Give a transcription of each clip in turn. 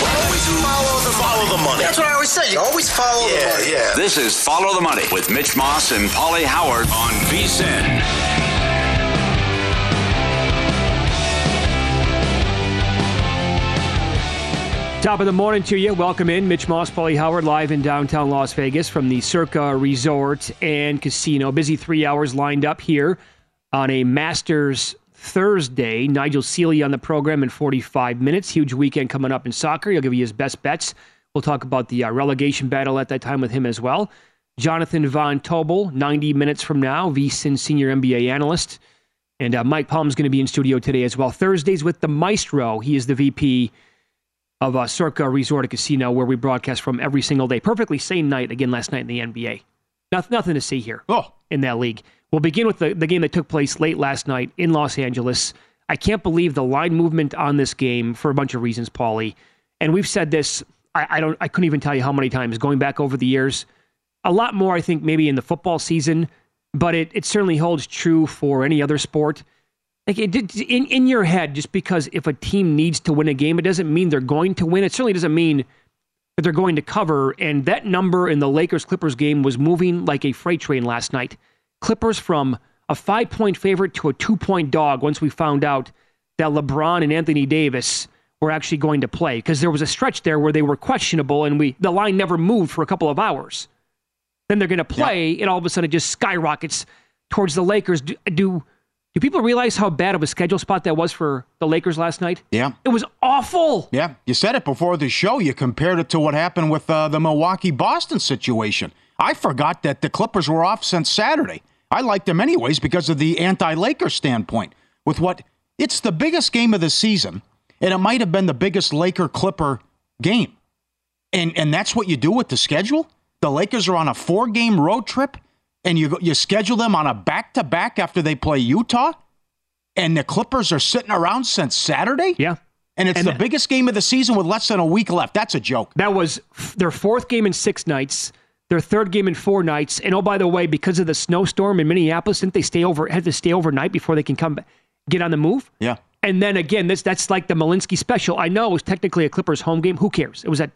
Always follow the, follow the money. That's what I always say. You always follow yeah, the money. Yeah, This is Follow the Money with Mitch Moss and Polly Howard on VSIN. Top of the morning to you. Welcome in. Mitch Moss, Polly Howard, live in downtown Las Vegas from the Circa Resort and Casino. Busy three hours lined up here on a Masters Thursday. Nigel Seeley on the program in 45 minutes. Huge weekend coming up in soccer. He'll give you his best bets. We'll talk about the uh, relegation battle at that time with him as well. Jonathan Von Tobel, 90 minutes from now, VSIN senior NBA analyst. And uh, Mike Palm is going to be in studio today as well. Thursdays with the Maestro. He is the VP of uh, Circa Resort and Casino, where we broadcast from every single day. Perfectly same night again last night in the NBA. Nothing, nothing to see here oh. in that league. We'll begin with the, the game that took place late last night in Los Angeles. I can't believe the line movement on this game for a bunch of reasons, Paulie. And we've said this. I, I don't. I couldn't even tell you how many times going back over the years. A lot more, I think, maybe in the football season, but it, it certainly holds true for any other sport. Like it, in in your head, just because if a team needs to win a game, it doesn't mean they're going to win. It certainly doesn't mean that they're going to cover. And that number in the Lakers Clippers game was moving like a freight train last night. Clippers from a five point favorite to a two point dog once we found out that LeBron and Anthony Davis were actually going to play because there was a stretch there where they were questionable and we the line never moved for a couple of hours. Then they're going to play, and all of a sudden it just skyrockets towards the Lakers. Do, do do people realize how bad of a schedule spot that was for the Lakers last night? Yeah. It was awful. Yeah. You said it before the show. You compared it to what happened with uh, the Milwaukee Boston situation. I forgot that the Clippers were off since Saturday. I liked them anyways because of the anti Lakers standpoint. With what it's the biggest game of the season, and it might have been the biggest Laker Clipper game. And and that's what you do with the schedule? The Lakers are on a four game road trip and you you schedule them on a back to back after they play Utah, and the Clippers are sitting around since Saturday. Yeah. And it's And the that- biggest game of the season with less than a week left. That's a joke. That was their fourth game in six nights, their third game in four nights. And oh, by the way, because of the snowstorm in Minneapolis, didn't they stay over? Had to stay overnight before they can come get on the move. Yeah. And then again, this that's like the Malinsky special. I know it was technically a Clippers home game. Who cares? It was at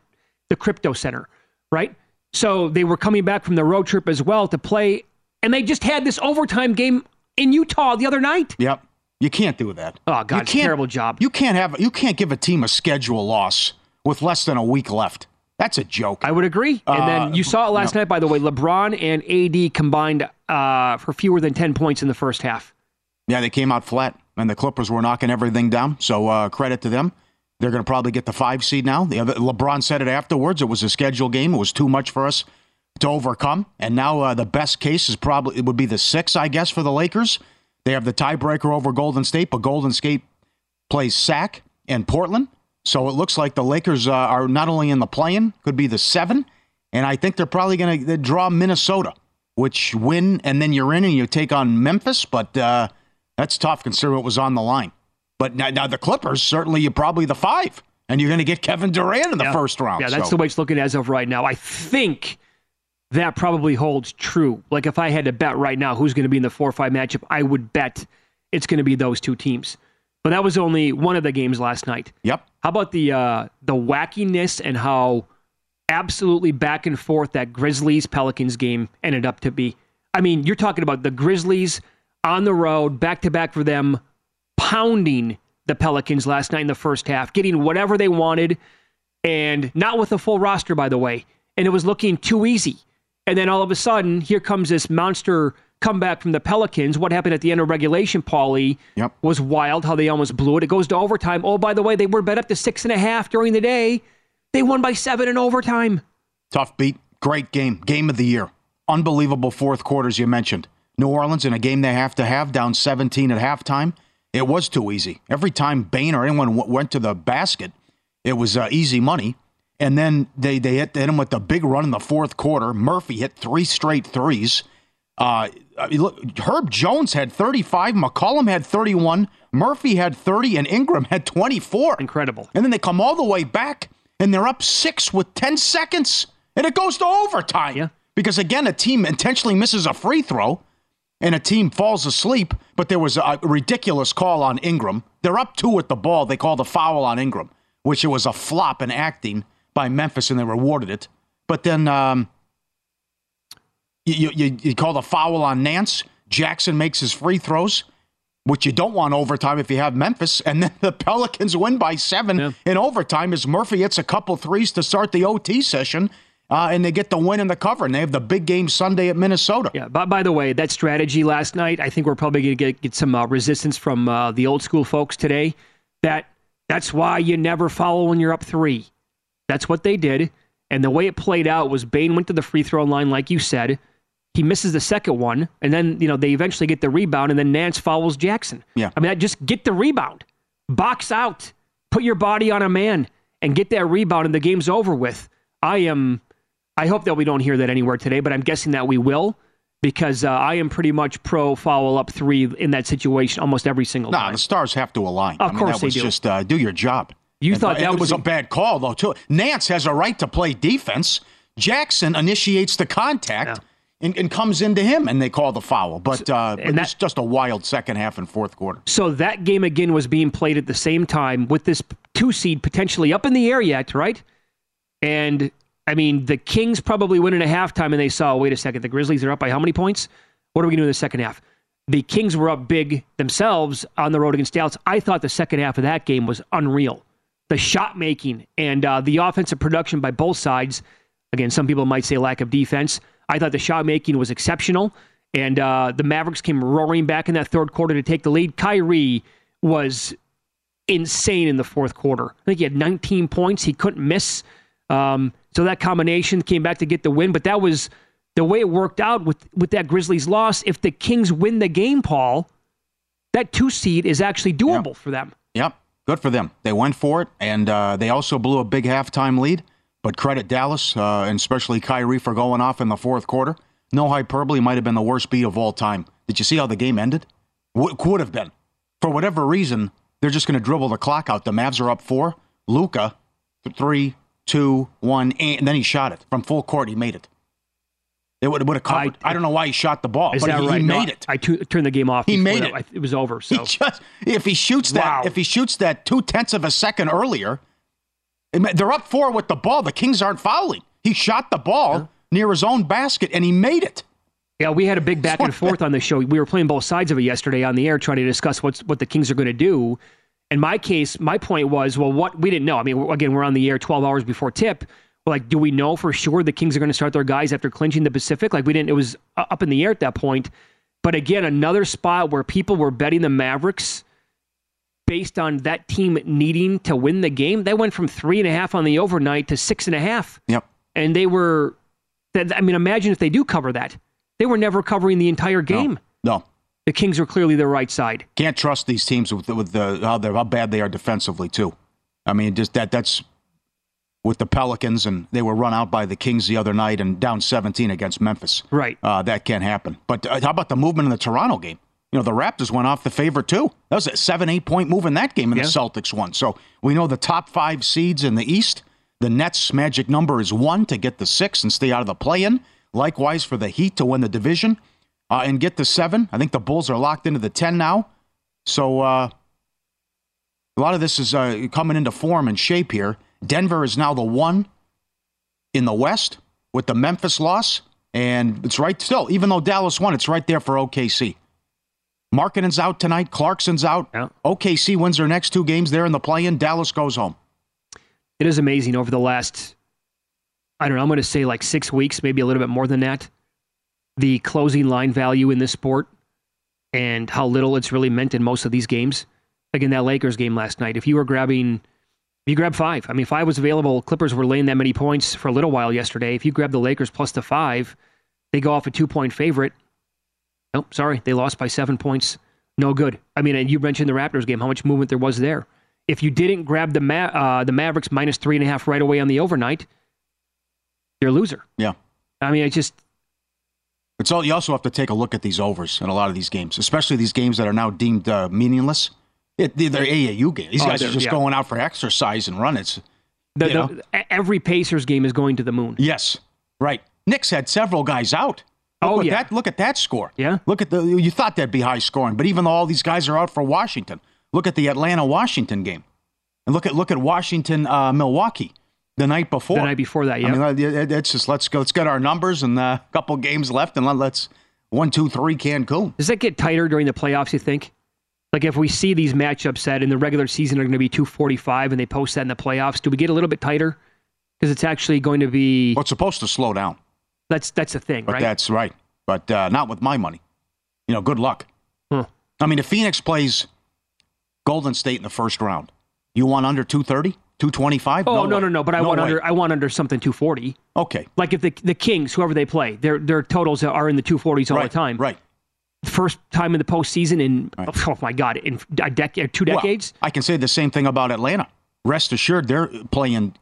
the Crypto Center, right? So they were coming back from the road trip as well to play, and they just had this overtime game in Utah the other night. Yep. You can't do that. Oh, God, you can't, terrible job. You can't have you can't give a team a schedule loss with less than a week left. That's a joke. I would agree. And Uh, then you saw it last no. night, by the way. LeBron and AD combined uh, for fewer than 10 points in the first half. Yeah, they came out flat, and the Clippers were knocking everything down. So uh, credit to them. They're going to probably get the five seed now. The other, LeBron said it afterwards. It was a scheduled game. It was too much for us to overcome. And now uh, the best case is probably it would be the six, I guess, for the Lakers. They have the tiebreaker over Golden State, but Golden State plays Sac and Portland. So it looks like the Lakers uh, are not only in the play-in, could be the seven, and I think they're probably going to draw Minnesota, which win, and then you're in and you take on Memphis. But uh, That's tough considering what was on the line. But now, now the Clippers, certainly you're probably the five, and you're going to get Kevin Durant in the Yeah. first round. Yeah, that's so. the way it's looking as of right now. I think that probably holds true. Like if I had to bet right now who's going to be in the four or five matchup, I would bet it's going to be those two teams. But that was only one of the games last night. Yep. How about the uh, the wackiness and how absolutely back and forth that Grizzlies Pelicans game ended up to be? I mean, you're talking about the Grizzlies on the road, back to back for them, pounding the Pelicans last night in the first half, getting whatever they wanted, and not with a full roster, by the way. And it was looking too easy. And then all of a sudden, here comes this monster comeback from the Pelicans. What happened at the end of regulation, Paulie, Yep. was wild how they almost blew it. It goes to overtime. Oh, by the way, they were bet up to six and a half during the day. They won by seven in overtime. Tough beat. Great game. Game of the year. Unbelievable fourth quarters you mentioned. New Orleans in a game they have to have down 17 at halftime. It was too easy. Every time Bane or anyone w- went to the basket, it was uh, easy money. And then they, they hit, hit him with a big run in the fourth quarter. Murphy hit three straight threes. Uh, I mean, look, Herb Jones had 35. McCollum had 31. Murphy had 30. And Ingram had 24. Incredible. And then they come all the way back and they're up six with 10 seconds. And it goes to overtime. Yeah. Because again, a team intentionally misses a free throw and a team falls asleep, but there was a ridiculous call on Ingram. They're up two with the ball. They called a foul on Ingram, which it was a flop in acting by Memphis and they rewarded it. But then um, you, you, you call the foul on Nance. Jackson makes his free throws, which you don't want overtime if you have Memphis. And then the Pelicans win by seven Yeah. in overtime as Murphy hits a couple threes to start the OT session. Uh, and they get the win in the cover, and they have the big game Sunday at Minnesota. Yeah. But by the way, that strategy last night, I think we're probably going to get get some uh, resistance from uh, the old school folks today. That that's why you never foul when you're up three. That's what they did, and the way it played out was Bane went to the free throw line, like you said. He misses the second one, and then you know they eventually get the rebound, and then Nance fouls Jackson. Yeah. I mean, that- just get the rebound, box out, put your body on a man, and get that rebound, and the game's over with. I am. I hope that we don't hear that anywhere today, but I'm guessing that we will because uh, I am pretty much pro foul up three in that situation almost every single Nah, time. No, the stars have to align. Of I mean, course that they was do. just uh, do your job. You And- thought and that it was was a bad call though too. Nance has a right to play defense. Jackson initiates the contact and, and comes into him, and they call the foul. But uh, and it was that- just a wild second half and fourth quarter. So that game again was being played at the same time with this two seed potentially up in the air yet, right? And I mean, the Kings probably win in a halftime, and they saw, wait a second, the Grizzlies are up by how many points? What are we going to do in the second half? The Kings were up big themselves on the road against Dallas. I thought the second half of that game was unreal. The shot making and uh, the offensive production by both sides. Again, some people might say lack of defense. I thought the shot making was exceptional, and uh, the Mavericks came roaring back in that third quarter to take the lead. Kyrie was insane in the fourth quarter. I think he had 19 points. He couldn't miss. Um, so that combination came back to get the win. But that was the way it worked out with, with that Grizzlies loss. If the Kings win the game, Paul, that two seed is actually doable for them. Yep, good for them. They went for it, and uh, they also blew a big halftime lead. But credit Dallas, uh, and especially Kyrie, for going off in the fourth quarter. No hyperbole, might have been the worst beat of all time. Did you see how the game ended? W- would have been. For whatever reason, they're just going to dribble the clock out. The Mavs are up four. Luka, three, two, one, and then he shot it from full court. He made it. It would, would have covered. I, I- don't know why he shot the ball, but he, right? he No, made it. I turned the game off. He made it. I- It was over. He So just if he shoots that Wow. if he shoots that two tenths of a second earlier, they're up four with the ball. The Kings aren't fouling. He shot the ball near his own basket and he made it. Yeah, we had a big back and forth on the show. We were playing both sides of it yesterday on the air, trying to discuss what's what the Kings are going to do. In my case, my point was, well, what we didn't know. I mean, again, we're on the air 12 hours before tip. We're like, do we know for sure the Kings are going to start their guys after clinching the Pacific? Like, we didn't. It was up in the air at that point. But again, another spot where people were betting the Mavericks based on that team needing to win the game. They went from three and a half on the overnight to six and a half Yep. and they were I mean imagine if they do cover that. They were never covering the entire game. No. The Kings are clearly the right side. Can't trust these teams with with the how how bad they are defensively too. I mean, just that that's with the Pelicans and they were run out by the Kings the other night and down 17 against Memphis. Right. Uh, that can't happen. But uh, how about the movement in the Toronto game? You know, the Raptors went off the favorite too. That was a seven, eight point move in that game, and Yeah. the Celtics won. So we know the top five seeds in the East. The Nets' magic number is one to get the six and stay out of the play in. Likewise for the Heat to win the division uh, and get the seven. I think the Bulls are locked into the 10 now. So uh, a lot of this is uh, coming into form and shape here. Denver is now the one in the West with the Memphis loss. And it's right still, even though Dallas won, it's right there for OKC. Markkanen's out tonight. Clarkson's out. Yeah. OKC wins their next two games. They're in the play in. Dallas goes home. It is amazing over the last, I don't know, I'm going to say like six weeks, maybe a little bit more than that, the closing line value in this sport and how little it's really meant in most of these games. Like in that Lakers game last night, if you were grabbing, if you grab five, I mean, five was available. Clippers were laying that many points for a little while yesterday. If you grab the Lakers plus the five, they go off a two point favorite. Nope, sorry, they lost by seven points. No good. I mean, and you mentioned the Raptors game, how much movement there was there. If you didn't grab the Ma- uh, the Mavericks minus three and a half right away on the overnight, you're a loser. Yeah. I mean, it's just It's all, you also have to take a look at these overs in a lot of these games, especially these games that are now deemed uh, meaningless. It, they're AAU games. These Oh, guys are just yeah. going out for exercise and run. It's the, the, every Pacers game is going to the moon. yes, right. Knicks had several guys out. Look Oh, what yeah. that, look at that score. Yeah. Look at the. You thought that'd be high scoring, but even though all these guys are out for Washington, look at the Atlanta Washington game, and look at look at Washington uh, Milwaukee the night before. The night before that, yeah. I mean, it's just let's go. Let's get our numbers and a couple games left, and let, let's one, two, three, Cancun. Does that get tighter during the playoffs, you think? Like if we see these matchups set in the regular season are going to be 245 and they post that in the playoffs, do we get a little bit tighter? Because it's actually going to be Well, it's supposed to slow down, that's that's the thing, but right? that's right. But uh, not with my money. You know, good luck. Huh. I mean, if Phoenix plays Golden State in the first round, you want under 230, 225? Oh no way. no no! But I want way. under I want under something 240. Okay. Like if the the Kings, whoever they play, their their totals are in the 240s all right, the time. Right. First time in the postseason in Right. oh my god in a decade, two Well, decades. I can say the same thing about Atlanta. Rest assured, they're playing.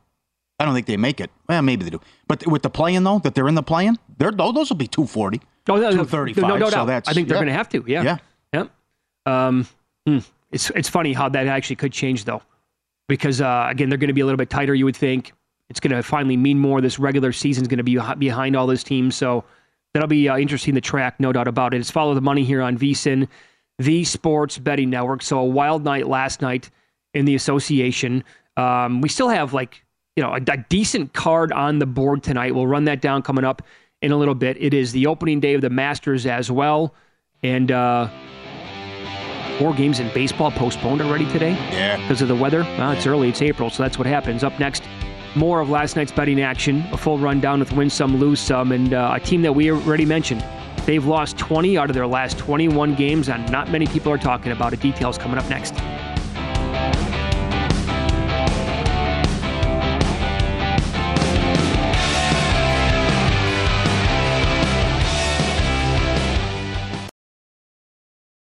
I don't think they make it. Well, maybe they do. But with the play-in though, that they're in the play-in, they're those will be 240. Oh, no, no, 235, No, no so doubt. that's- I think they're yeah. going to have to. Yeah. Yeah. Yep. Um, hmm. It's it's funny how that actually could change though, because uh, again they're going to be a little bit tighter. You would think it's going to finally mean more. This regular season is going to be behind all those teams, so that'll be uh, interesting to track, no doubt about it. It's follow the money here on VSIN, the Sports Betting Network. So a wild night last night in the association. Um, we still have like you know a, a decent card on the board tonight. We'll run that down coming up in a little bit. It is the opening day of the Masters as well, and. Uh, Four games in baseball postponed already today Yeah. because of the weather. Well, it's early, it's April, so that's what happens. Up next, more of last night's betting action, a full rundown with win some, lose some, and uh, a team that we already mentioned. They've lost 20 out of their last 21 games, and not many people are talking about it. Details coming up next.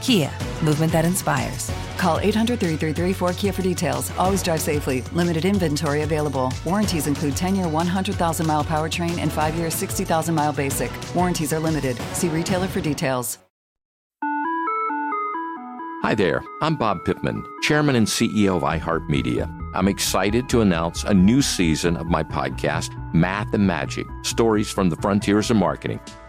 Kia, movement that inspires. Call 800 333 4KIA for details. Always drive safely. Limited inventory available. Warranties include 10 year 100,000 mile powertrain and 5 year 60,000 mile basic. Warranties are limited. See retailer for details. Hi there, I'm Bob Pittman, Chairman and CEO of iHeartMedia. I'm excited to announce a new season of my podcast, Math and Magic Stories from the Frontiers of Marketing.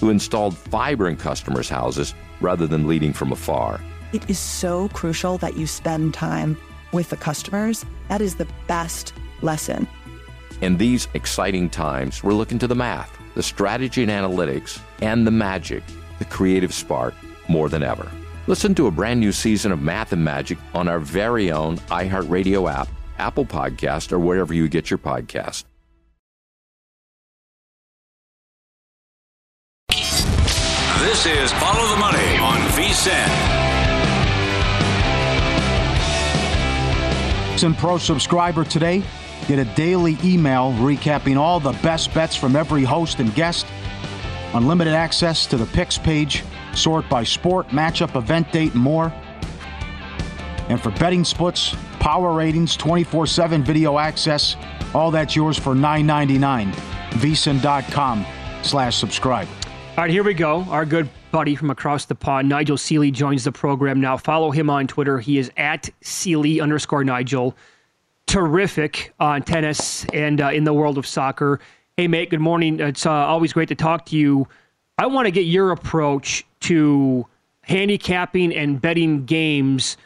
who installed fiber in customers' houses rather than leading from afar. It is so crucial that you spend time with the customers. That is the best lesson. In these exciting times, we're looking to the math, the strategy and analytics, and the magic, the creative spark, more than ever. Listen to a brand new season of Math and Magic on our very own iHeartRadio app, Apple Podcast, or wherever you get your podcast. This is Follow the Money on VSEN. VSIN Pro subscriber today. Get a daily email recapping all the best bets from every host and guest. Unlimited access to the picks page, sort by sport, matchup, event date, and more. And for betting splits, power ratings, 24 7 video access, all that's yours for $9.99. VSIN.com slash subscribe. All right, here we go. Our good buddy from across the pond, Nigel Seeley, joins the program now. Follow him on Twitter. He is at Seeley underscore Nigel. Terrific on tennis and uh, in the world of soccer. Hey, mate, good morning. It's uh, always great to talk to you. I want to get your approach to handicapping and betting games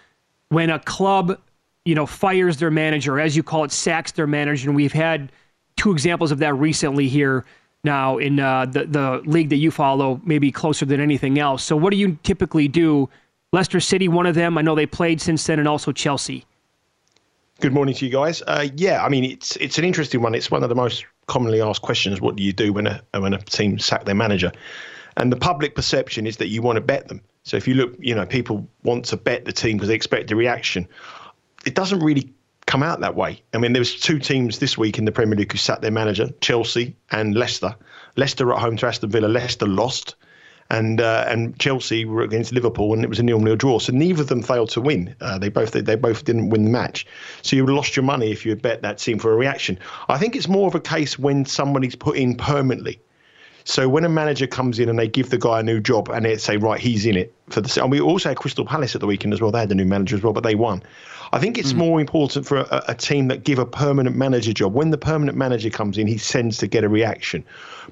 when a club, you know, fires their manager, as you call it, sacks their manager. And we've had two examples of that recently here now in uh, the the league that you follow, maybe closer than anything else. So, what do you typically do? Leicester City, one of them. I know they played since then, and also Chelsea. Good morning to you guys. Uh, yeah, I mean it's it's an interesting one. It's one of the most commonly asked questions. What do you do when a when a team sack their manager? And the public perception is that you want to bet them. So if you look, you know, people want to bet the team because they expect a reaction. It doesn't really come out that way. I mean, there was two teams this week in the Premier League who sat their manager, Chelsea and Leicester. Leicester at home to Aston Villa. Leicester lost, and uh, and Chelsea were against Liverpool, and it was a nil-nil draw. So neither of them failed to win. Uh, they both they, they both didn't win the match. So you lost your money if you had bet that team for a reaction. I think it's more of a case when somebody's put in permanently. So when a manager comes in and they give the guy a new job and they say, right, he's in it for the. And we also had Crystal Palace at the weekend as well. They had a new manager as well, but they won. I think it's mm. more important for a, a, team that give a permanent manager job. When the permanent manager comes in, he tends to get a reaction.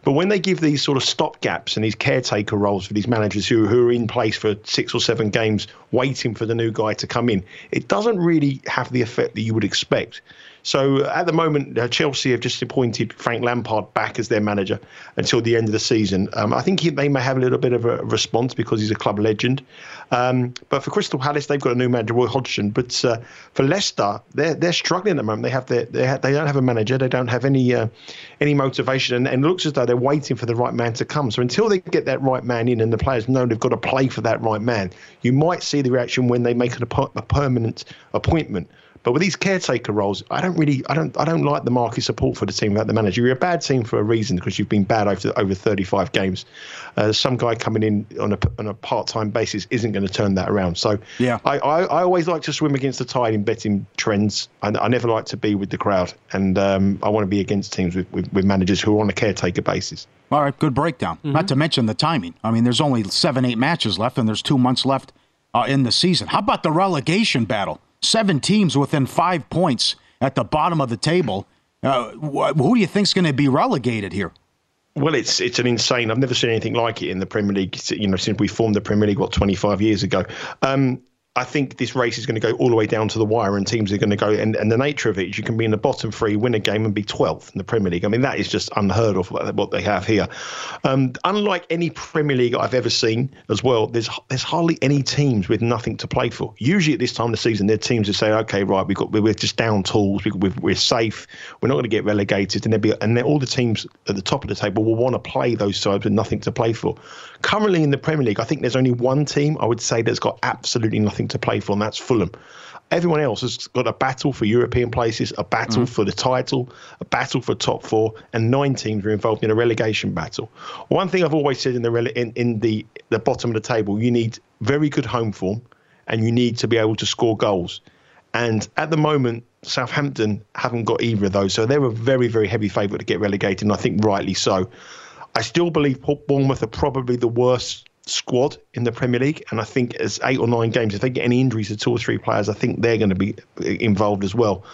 But when they give these sort of stop gaps and these caretaker roles for these managers who, who are in place for six or seven games, waiting for the new guy to come in, it doesn't really have the effect that you would expect. So at the moment, uh, Chelsea have just appointed Frank Lampard back as their manager until the end of the season. Um, I think he, they may have a little bit of a response because he's a club legend. Um, but for Crystal Palace, they've got a new manager, Roy Hodgson. But uh, for Leicester, they're they're struggling at the moment. They have their, they they don't have a manager. They don't have any uh, any motivation, and, and it looks as though they're waiting for the right man to come. So until they get that right man in, and the players know they've got to play for that right man, you might see the reaction when they make a, a permanent appointment. But with these caretaker roles, I don't really, I don't, I don't like the market support for the team without the manager. You're a bad team for a reason because you've been bad over over 35 games. Uh, some guy coming in on a on a part time basis isn't going to turn that around. So yeah, I, I, I, always like to swim against the tide in betting trends. I, I never like to be with the crowd, and um, I want to be against teams with, with, with, managers who are on a caretaker basis. All right, good breakdown. Mm-hmm. Not to mention the timing. I mean, there's only seven, eight matches left, and there's two months left uh, in the season. How about the relegation battle? Seven teams within five points at the bottom of the table. Uh, who do you think is going to be relegated here? Well, it's it's an insane. I've never seen anything like it in the Premier League. You know, since we formed the Premier League, what 25 years ago. Um, I think this race is going to go all the way down to the wire, and teams are going to go. And, and the nature of it is, you can be in the bottom three, win a game, and be 12th in the Premier League. I mean, that is just unheard of what they have here. Um, unlike any Premier League I've ever seen, as well, there's there's hardly any teams with nothing to play for. Usually at this time of the season, there are teams that say, okay, right, we've got we're just down tools, we, we're safe, we're not going to get relegated, and be and all the teams at the top of the table will want to play those sides with nothing to play for. Currently in the Premier League, I think there's only one team I would say that's got absolutely nothing to play for, and that's Fulham. Everyone else has got a battle for European places, a battle mm. for the title, a battle for top four, and nine teams are involved in a relegation battle. One thing I've always said in the rele- in, in the the bottom of the table, you need very good home form, and you need to be able to score goals. And at the moment, Southampton haven't got either of those. So they're a very, very heavy favourite to get relegated, and I think rightly so. I still believe Bournemouth are probably the worst squad in the Premier League. And I think as eight or nine games, if they get any injuries to two or three players, I think they're going to be uh, involved as well.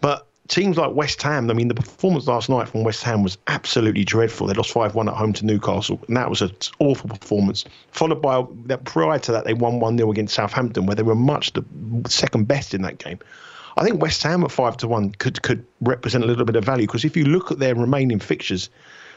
But teams like West Ham, I mean, the performance last night from West Ham was absolutely dreadful. They lost 5 1 at home to Newcastle, and that was an awful performance. Followed by that, prior to that, they won 1 0 against Southampton, where they were much the second best in that game. I think West Ham at 5 to 1 could, could represent a little bit of value because if you look at their remaining fixtures,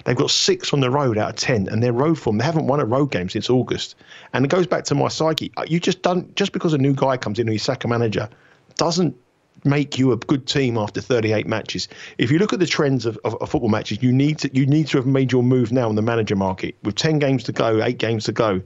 They've got six on the road out of 10, and their road form, they haven't won a road game since August. And it goes back to my psyche. Uh, you just don't, just because a new guy comes in and he's sack a manager, doesn't make you a good team after 38 matches. If you look at the trends of, of, of, football matches, you need to you need to have made your move now in the manager market. With 10 games to go, eight games to go,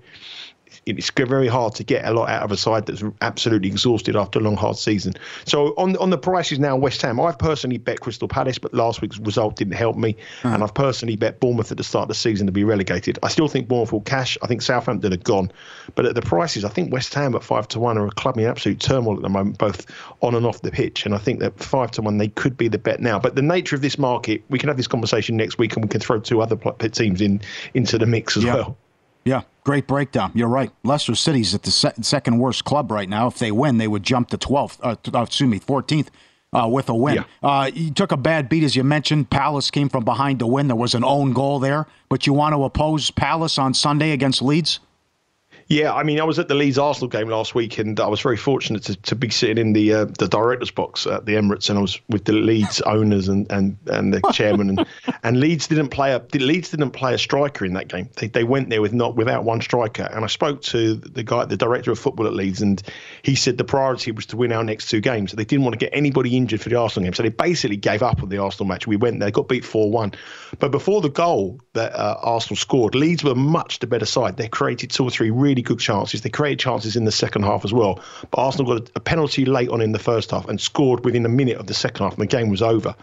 it's very hard to get a lot out of a side that's absolutely exhausted after a long, hard season. So on on the prices now, West Ham, I've personally bet Crystal Palace, but last week's result didn't help me, uh-huh. and I've personally bet Bournemouth at the start of the season to be relegated. I still think Bournemouth will cash. I think Southampton are gone, but at the prices, I think West Ham at five to one are a club in absolute turmoil at the moment, both on and off the pitch, and I think that five to one they could be the bet now. But the nature of this market, we can have this conversation next week, and we can throw two other teams in into the mix as yeah. well. Yeah, great breakdown. You're right. Leicester City's at the se- second worst club right now. If they win, they would jump to 12th, uh, uh, excuse me, 14th uh, with a win. Yeah. Uh, you took a bad beat, as you mentioned. Palace came from behind to win. There was an own goal there, but you want to oppose Palace on Sunday against Leeds? Yeah, I mean, I was at the Leeds Arsenal game last week, and I was very fortunate to, to be sitting in the uh, the director's box at the Emirates, and I was with the Leeds owners and, and, and the chairman, and, and Leeds didn't play a Leeds didn't play a striker in that game. They, they went there with not without one striker, and I spoke to the guy, the director of football at Leeds, and he said the priority was to win our next two games. They didn't want to get anybody injured for the Arsenal game, so they basically gave up on the Arsenal match. We went there, got beat four one, but before the goal that uh, Arsenal scored, Leeds were much the better side. They created two or three really good chances. They created chances in the second half as well. But Arsenal got a penalty late on in the first half and scored within a minute of the second half, and the game was over.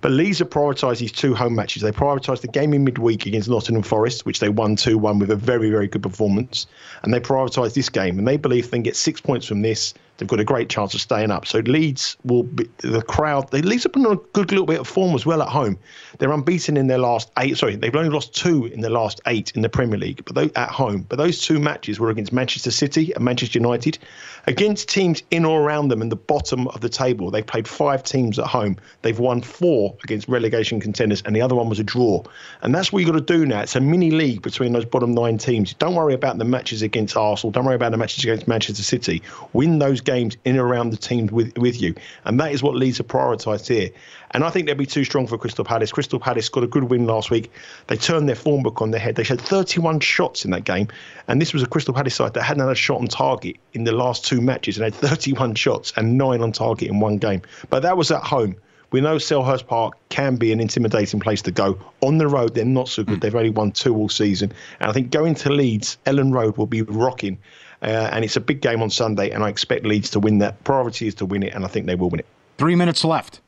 But Leeds have prioritised these two home matches. They prioritised the game in midweek against Nottingham Forest, which they won 2 1 with a very, very good performance. And they prioritised this game. And they believe they can get six points from this They've got a great chance of staying up. So Leeds will be the crowd. They Leeds have been on a good little bit of form as well at home. They're unbeaten in their last eight. Sorry, they've only lost two in the last eight in the Premier League, but they, at home. But those two matches were against Manchester City and Manchester United, against teams in or around them in the bottom of the table. They've played five teams at home. They've won four against relegation contenders, and the other one was a draw. And that's what you've got to do now. It's a mini league between those bottom nine teams. Don't worry about the matches against Arsenal. Don't worry about the matches against Manchester City. Win those games in and around the teams with, with you. And that is what Leeds have prioritised here. And I think they'll be too strong for Crystal Palace. Crystal Palace got a good win last week. They turned their form book on their head. They had 31 shots in that game. And this was a Crystal Palace side that hadn't had a shot on target in the last two matches and had 31 shots and nine on target in one game. But that was at home. We know Selhurst Park can be an intimidating place to go. On the road, they're not so good. Mm. They've only won two all season. And I think going to Leeds, Elland Road will be rocking. Uh, and it's a big game on Sunday, and I expect Leeds to win that. Priority is to win it, and I think they will win it. Three minutes left.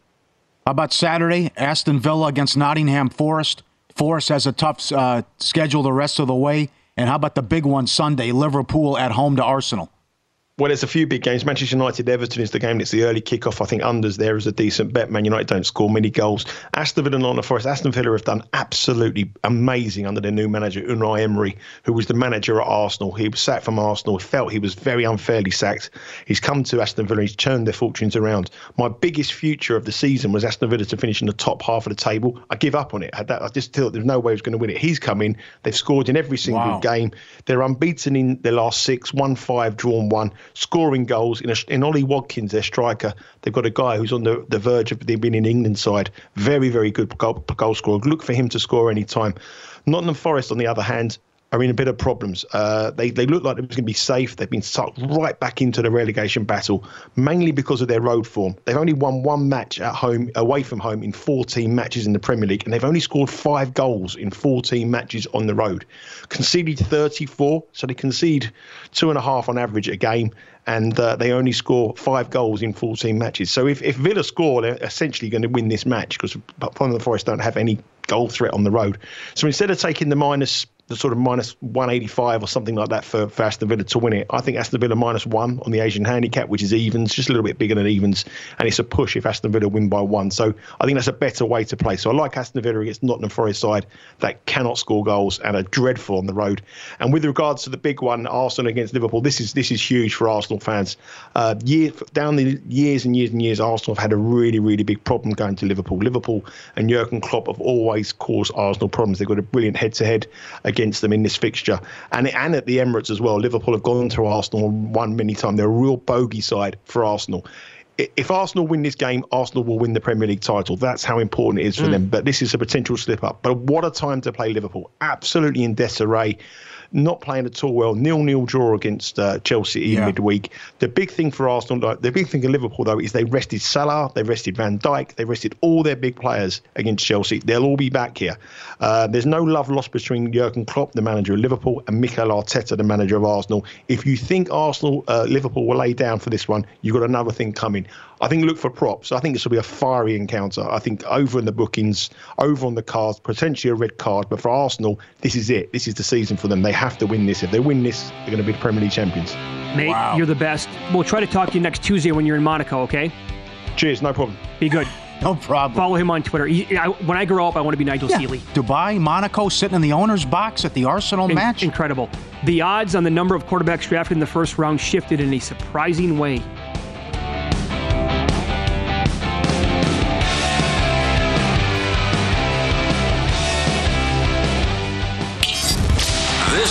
How about Saturday? Aston Villa against Nottingham Forest. Forest has a tough uh, schedule the rest of the way. And how about the big one Sunday? Liverpool at home to Arsenal. Well, there's a few big games. Manchester United, Everton is the game. It's the early kickoff. I think unders there is a decent bet. Man United don't score many goals. Aston Villa and Nottingham Forest. Aston Villa have done absolutely amazing under their new manager Unai Emery, who was the manager at Arsenal. He was sacked from Arsenal. Felt he was very unfairly sacked. He's come to Aston Villa. He's turned their fortunes around. My biggest future of the season was Aston Villa to finish in the top half of the table. I give up on it. I, I just thought there's no way he was going to win it. He's come in. They've scored in every single wow. game. They're unbeaten in their last six. One five, drawn one scoring goals. In, a, in Ollie Watkins, their striker, they've got a guy who's on the, the verge of being in England side. Very, very good goal, goal scorer. Look for him to score any time. Nottingham Forest, on the other hand, are in a bit of problems. Uh, they they look like it was going to be safe. They've been sucked right back into the relegation battle, mainly because of their road form. They've only won one match at home, away from home, in 14 matches in the Premier League, and they've only scored five goals in 14 matches on the road. Conceded 34, so they concede two and a half on average a game, and uh, they only score five goals in 14 matches. So if, if Villa score, they're essentially going to win this match because Forest don't have any goal threat on the road. So instead of taking the minus the sort of minus 185 or something like that for, for Aston Villa to win it. I think Aston Villa minus one on the Asian handicap, which is evens, just a little bit bigger than evens, and it's a push if Aston Villa win by one. So I think that's a better way to play. So I like Aston Villa against Nottingham Forest side that cannot score goals and are dreadful on the road. And with regards to the big one, Arsenal against Liverpool, this is this is huge for Arsenal fans. Uh, year, down the years and years and years, Arsenal have had a really really big problem going to Liverpool. Liverpool and Jurgen Klopp have always caused Arsenal problems. They've got a brilliant head to head against them in this fixture. And, and at the Emirates as well. Liverpool have gone to Arsenal one many times. They're a real bogey side for Arsenal if Arsenal win this game, Arsenal will win the Premier League title. That's how important it is for mm. them. But this is a potential slip up. But what a time to play Liverpool. Absolutely in disarray not playing at all well. Nil nil draw against uh, Chelsea yeah. midweek. The big thing for Arsenal, the big thing for Liverpool though, is they rested Salah, they rested Van Dijk, they rested all their big players against Chelsea. They'll all be back here. Uh, there's no love lost between Jurgen Klopp, the manager of Liverpool, and Mikel Arteta, the manager of Arsenal. If you think Arsenal, uh, Liverpool will lay down for this one, you've got another thing coming. I think look for props. I think this will be a fiery encounter. I think over in the bookings, over on the cards, potentially a red card. But for Arsenal, this is it. This is the season for them. They have to win this. If they win this, they're going to be the Premier League champions. Mate, wow. you're the best. We'll try to talk to you next Tuesday when you're in Monaco, okay? Cheers, no problem. Be good. No problem. Follow him on Twitter. He, I, when I grow up, I want to be Nigel yeah. Seeley. Dubai, Monaco, sitting in the owner's box at the Arsenal in, match. Incredible. The odds on the number of quarterbacks drafted in the first round shifted in a surprising way.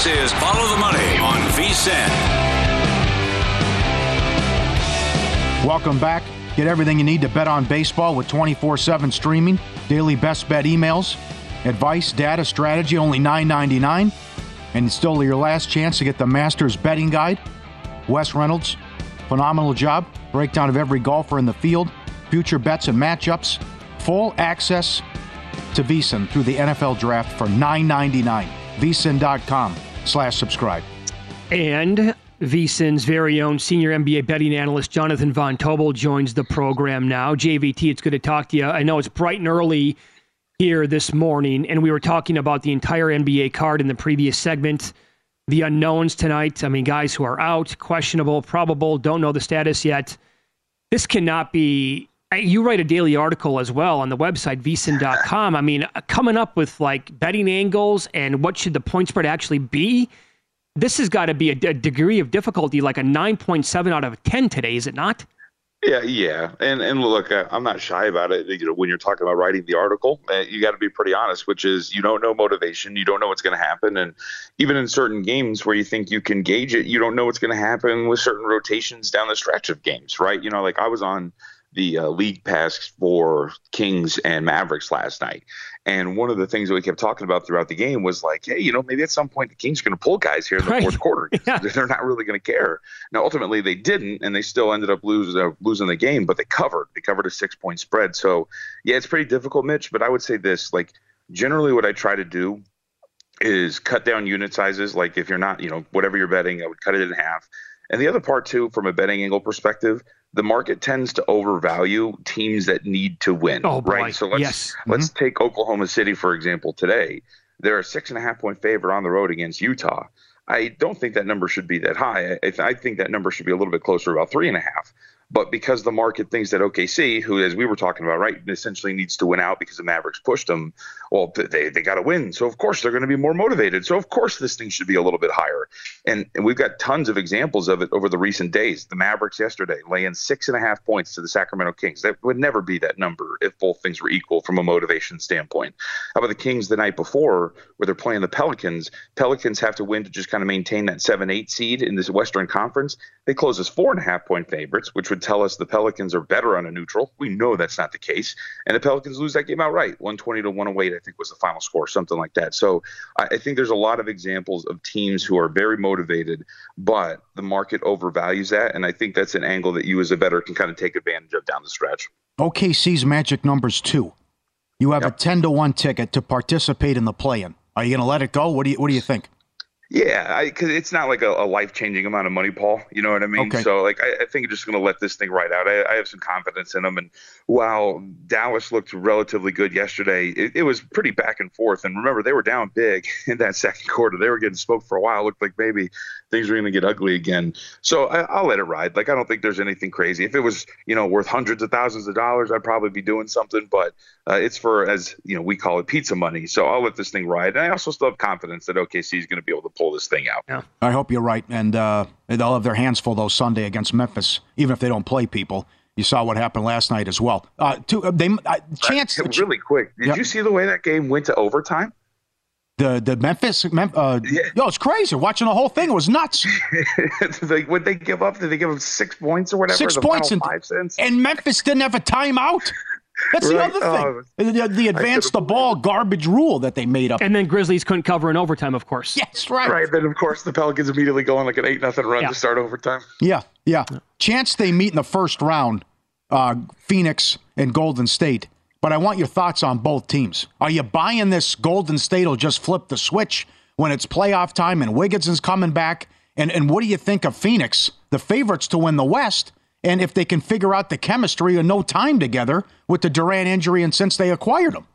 Is Follow the Money on VSIN. Welcome back. Get everything you need to bet on baseball with 24 7 streaming, daily best bet emails, advice, data, strategy, only $9.99. And still your last chance to get the Masters betting guide. Wes Reynolds, phenomenal job. Breakdown of every golfer in the field, future bets and matchups, full access to VSIN through the NFL draft for $9.99. VSIN.com slash subscribe. And VSIN's very own senior NBA betting analyst Jonathan Von Tobel joins the program now. JVT, it's good to talk to you. I know it's bright and early here this morning, and we were talking about the entire NBA card in the previous segment. The unknowns tonight. I mean, guys who are out, questionable, probable, don't know the status yet. This cannot be. You write a daily article as well on the website, vsin.com. I mean, coming up with like betting angles and what should the point spread actually be this has got to be a, degree of difficulty like a 9.7 out of 10 today, is it not? Yeah, yeah, and and look, I'm not shy about it. You know, when you're talking about writing the article, uh, you got to be pretty honest, which is you don't know motivation, you don't know what's going to happen, and even in certain games where you think you can gauge it, you don't know what's going to happen with certain rotations down the stretch of games, right? You know, like I was on the uh, league pass for Kings and Mavericks last night. And one of the things that we kept talking about throughout the game was like, hey, you know, maybe at some point the Kings are going to pull guys here in the right. fourth quarter. Yeah. They're not really going to care. Now, ultimately, they didn't, and they still ended up losing uh, losing the game, but they covered. They covered a six point spread. So, yeah, it's pretty difficult, Mitch. But I would say this: like, generally, what I try to do is cut down unit sizes. Like, if you're not, you know, whatever you're betting, I would cut it in half. And the other part too, from a betting angle perspective, the market tends to overvalue teams that need to win. Oh, boy. right. So let's yes. let's mm-hmm. take Oklahoma City for example. Today, they're a six and a half point favorite on the road against Utah. I don't think that number should be that high. I, I think that number should be a little bit closer, about three and a half. But because the market thinks that OKC, who as we were talking about, right, essentially needs to win out because the Mavericks pushed them, well, they they got to win. So of course they're going to be more motivated. So of course this thing should be a little bit higher. And, and we've got tons of examples of it over the recent days. The Mavericks yesterday laying six and a half points to the Sacramento Kings. That would never be that number if both things were equal from a motivation standpoint. How about the Kings the night before, where they're playing the Pelicans? Pelicans have to win to just kind of maintain that seven eight seed in this Western Conference. They close as four and a half point favorites, which would tell us the Pelicans are bettor on a neutral. We know that's not the case. And the Pelicans lose that game outright. 120 to 108, I think was the final score, something like that. So I, I think there's a lot of examples of teams who are very motivated, but the market overvalues that. And I think that's an angle that you as a better can kind of take advantage of down the stretch. OKC's magic numbers two. You have yep. a 10 to 1 ticket to participate in the play in. Are you going to let it go? What do you What do you think? Yeah, because it's not like a, a life changing amount of money, Paul. You know what I mean? Okay. So, like, I, I think I'm just going to let this thing ride out. I, I have some confidence in them. And while Dallas looked relatively good yesterday, it, it was pretty back and forth. And remember, they were down big in that second quarter. They were getting smoked for a while. It looked like maybe things were going to get ugly again. So I, I'll let it ride. Like, I don't think there's anything crazy. If it was, you know, worth hundreds of thousands of dollars, I'd probably be doing something. But uh, it's for, as you know, we call it pizza money. So I'll let this thing ride. And I also still have confidence that OKC is going to be able to pull this thing out. Yeah. I hope you're right, and uh, they'll have their hands full though Sunday against Memphis, even if they don't play people. You saw what happened last night as well. Uh, to, uh, they uh, chance really quick. Did Yep. you see the way that game went to overtime? the the Memphis. Mem- uh, Yo, it's crazy. Watching the whole thing it was nuts. like, would they give up? Did they give them six points or whatever? Six points and, five cents. and Memphis didn't have a timeout. That's Right. the other Oh, thing. the, the advance the ball garbage rule that they made up. And then Grizzlies couldn't cover in overtime, of course. Yes, right. Right. Then of course the Pelicans immediately go on like an eight nothing run Yeah. to start overtime. Yeah, yeah. Chance they meet in the first round, uh, Phoenix and Golden State. But I want your thoughts on both teams. Are you buying this Golden State will just flip the switch when it's playoff time and Wiggins is coming back? And and what do you think of Phoenix, the favorites to win the West? And if they can figure out the chemistry or no time together with the Durant injury and since they acquired him.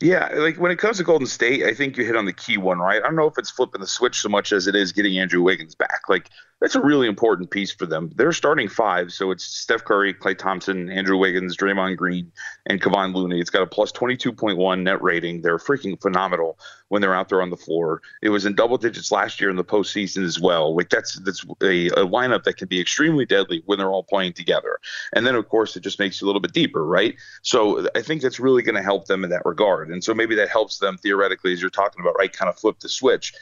Yeah, like when it comes to Golden State, I think you hit on the key one, right? I don't know if it's flipping the switch so much as it is getting Andrew Wiggins back. Like that's a really important piece for them. They're starting five, so it's Steph Curry, Klay Thompson, Andrew Wiggins, Draymond Green, and Kevon Looney. It's got a plus 22.1 net rating. They're freaking phenomenal when they're out there on the floor. It was in double digits last year in the postseason as well. Like that's that's a, a lineup that can be extremely deadly when they're all playing together. And then of course it just makes you a little bit deeper, right? So I think that's really going to help them in that regard. And so maybe that helps them theoretically, as you're talking about, right? Kind of flip the switch.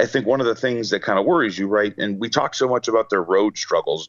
I think one of the things that kind of worries you, right? And we talk so much about their road struggles.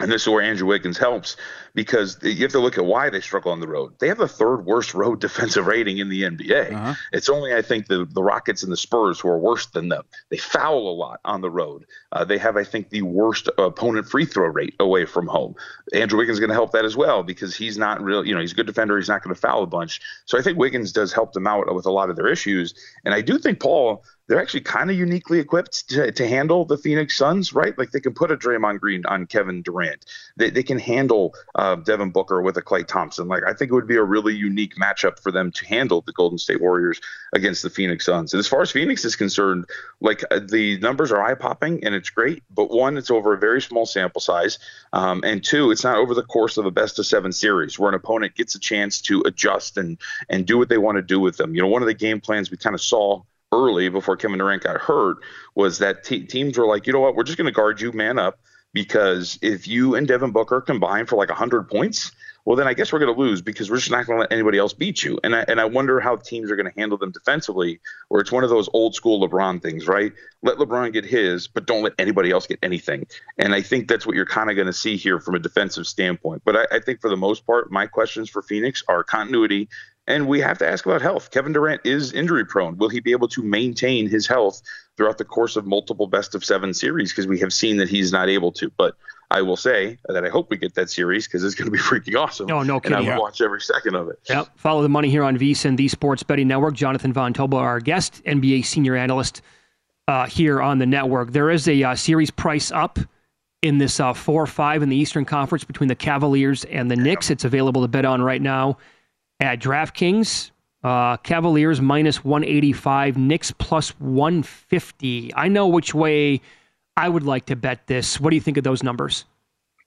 And this is where Andrew Wiggins helps because you have to look at why they struggle on the road. They have the third worst road defensive rating in the NBA. It's only, I think, the, the Rockets and the Spurs who are worse than them. They foul a lot on the road. Uh, they have, I think, the worst opponent free throw rate away from home. Andrew Wiggins is going to help that as well because he's not real, you know, he's a good defender. He's not going to foul a bunch. So I think Wiggins does help them out with a lot of their issues. And I do think Paul, they're actually kind of uniquely equipped to, to handle the Phoenix Suns, right? Like they can put a Draymond Green on Kevin Durant. They, they can handle uh, Devin Booker with a Klay Thompson. Like I think it would be a really unique matchup for them to handle the Golden State Warriors against the Phoenix Suns. And as far as Phoenix is concerned, like uh, the numbers are eye popping and it's great, but one, it's over a very small sample size, um, and two, it's not over the course of a best of seven series where an opponent gets a chance to adjust and and do what they want to do with them. You know, one of the game plans we kind of saw early before Kevin Durant got hurt was that te- teams were like, you know what, we're just going to guard you man up because if you and Devin Booker combine for like 100 points, well, then I guess we're going to lose because we're just not going to let anybody else beat you. And I, and I wonder how teams are going to handle them defensively, or it's one of those old school LeBron things, right? Let LeBron get his, but don't let anybody else get anything. And I think that's what you're kind of going to see here from a defensive standpoint. But I, I think for the most part, my questions for Phoenix are continuity and we have to ask about health. Kevin Durant is injury prone. Will he be able to maintain his health throughout the course of multiple best of seven series? Because we have seen that he's not able to. But I will say that I hope we get that series because it's going to be freaking awesome. No, no kidding. And I kidding. would watch every second of it. Yep. Follow the money here on VSIN, the Sports Betting Network. Jonathan Von Tobel, our guest, NBA senior analyst uh, here on the network. There is a uh, series price up in this uh, 4 5 in the Eastern Conference between the Cavaliers and the Knicks. It's available to bet on right now at DraftKings. Uh, Cavaliers minus 185, Knicks plus 150. I know which way I would like to bet this. What do you think of those numbers?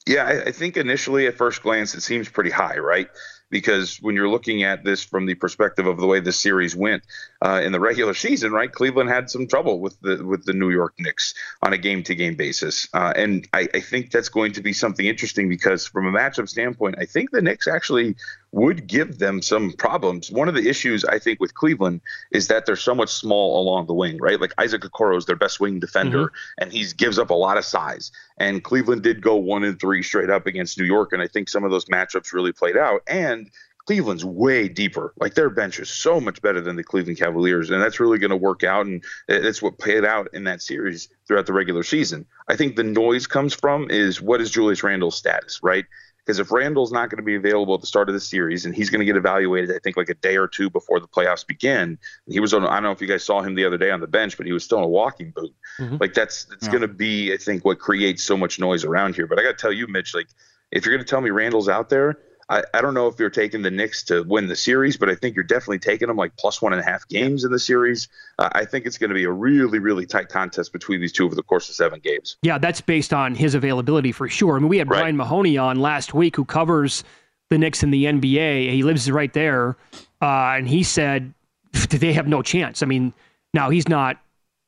Yeah, I, I think initially at first glance it seems pretty high, right? Because when you're looking at this from the perspective of the way the series went uh, in the regular season, right? Cleveland had some trouble with the with the New York Knicks on a game to game basis, uh, and I, I think that's going to be something interesting because from a matchup standpoint, I think the Knicks actually would give them some problems. One of the issues I think with Cleveland is that they're so much small along the wing, right? Like Isaac Okoro is their best wing defender, mm-hmm. and he gives up a lot of size. And Cleveland did go one and three straight up against New York, and I think some of those matchups really played out. And Cleveland's way deeper. Like their bench is so much better than the Cleveland Cavaliers, and that's really going to work out. And that's what played out in that series throughout the regular season. I think the noise comes from is what is Julius Randle's status, right? Because if Randle's not going to be available at the start of the series and he's going to get evaluated, I think like a day or two before the playoffs begin, he was on, I don't know if you guys saw him the other day on the bench, but he was still in a walking boot. Mm-hmm. Like that's, it's yeah. going to be, I think, what creates so much noise around here. But I got to tell you, Mitch, like if you're going to tell me Randle's out there, I, I don't know if you're taking the Knicks to win the series, but I think you're definitely taking them like plus one and a half games in the series. Uh, I think it's going to be a really, really tight contest between these two over the course of seven games. Yeah, that's based on his availability for sure. I mean, we had right. Brian Mahoney on last week who covers the Knicks in the NBA. He lives right there. Uh, and he said they have no chance. I mean, now he's not,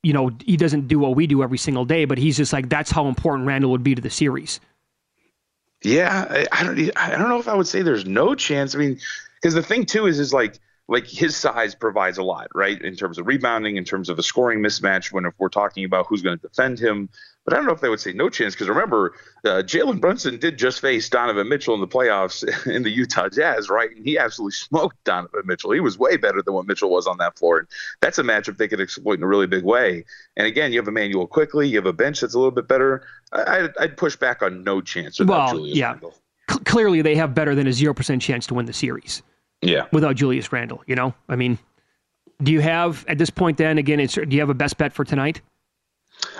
you know, he doesn't do what we do every single day, but he's just like, that's how important Randle would be to the series. Yeah, I, I don't. I don't know if I would say there's no chance. I mean, because the thing too is, is like like his size provides a lot, right? In terms of rebounding, in terms of a scoring mismatch. When if we're talking about who's going to defend him, but I don't know if they would say no chance because remember, uh, Jalen Brunson did just face Donovan Mitchell in the playoffs in the Utah Jazz, right? And he absolutely smoked Donovan Mitchell. He was way better than what Mitchell was on that floor. And that's a matchup they could exploit in a really big way. And again, you have Immanuel Quickley, you have a bench that's a little bit better. I, would push back on no chance without well, Julius yeah. Randle. C- clearly, they have better than a 0% chance to win the series. Yeah. Without Julius Randle, you know? I mean, do you have, at this point then, again, do you have a best bet for tonight?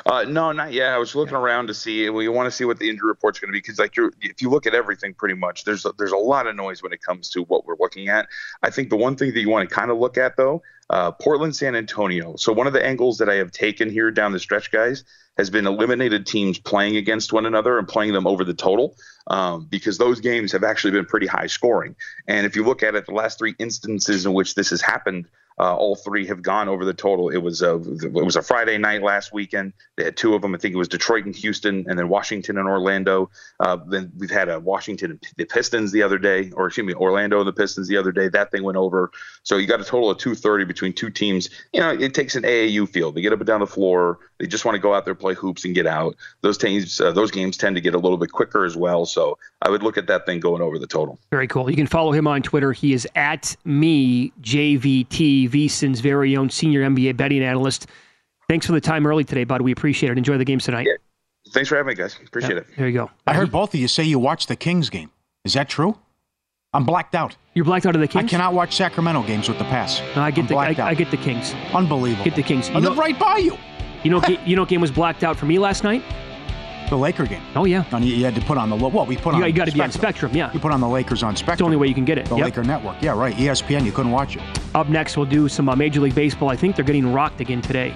Uh, no, not yet. I was looking around to see. We want to see what the injury report's going to be because, like, you're, if you look at everything, pretty much there's a, there's a lot of noise when it comes to what we're looking at. I think the one thing that you want to kind of look at though, uh, Portland, San Antonio. So one of the angles that I have taken here down the stretch, guys, has been eliminated teams playing against one another and playing them over the total um, because those games have actually been pretty high scoring. And if you look at it, the last three instances in which this has happened, uh, all three have gone over the total. It was a it was a Friday night last weekend. They had two of them. I think it was Detroit and Houston, and then Washington and Orlando. Uh, then we've had a Washington and the Pistons the other day, or excuse me, Orlando and the Pistons the other day. That thing went over. So you got a total of 230 between two teams. You know, it takes an AAU field. They get up and down the floor. They just want to go out there, play hoops, and get out. Those teams, uh, those games tend to get a little bit quicker as well. So I would look at that thing going over the total. Very cool. You can follow him on Twitter. He is at me JVT VSIN's very own senior NBA betting analyst. Thanks for the time early today, bud. We appreciate it. Enjoy the games tonight. Yeah. Thanks for having me, guys. Appreciate yeah, it. There you go. I heard both of you say you watched the Kings game. Is that true? I'm blacked out. You're blacked out of the Kings. I cannot watch Sacramento games with the pass. No, I get I'm the I, I, get the Kings. Unbelievable. Get the Kings. You I live right by you. You know, you know, game was blacked out for me last night. The Laker game. Oh yeah. And you, had to put on the what we put you on. you got to be on Spectrum. Yeah. You put on the Lakers on Spectrum. It's the only way you can get it. The yep. Laker Network. Yeah, right. ESPN. You couldn't watch it. Up next, we'll do some uh, Major League Baseball. I think they're getting rocked again today.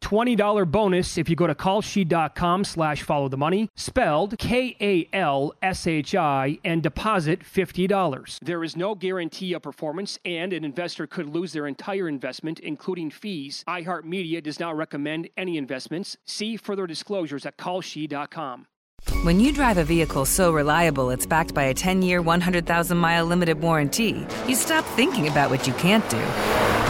$20 bonus if you go to kalshi.com slash follow the money, spelled K-A-L-S-H-I, and deposit $50. There is no guarantee of performance, and an investor could lose their entire investment, including fees iHeartMedia does not recommend any investments. See further disclosures at kalshi.com. When you drive a vehicle so reliable it's backed by a 10 year, 100,000 mile limited warranty, you stop thinking about what you can't do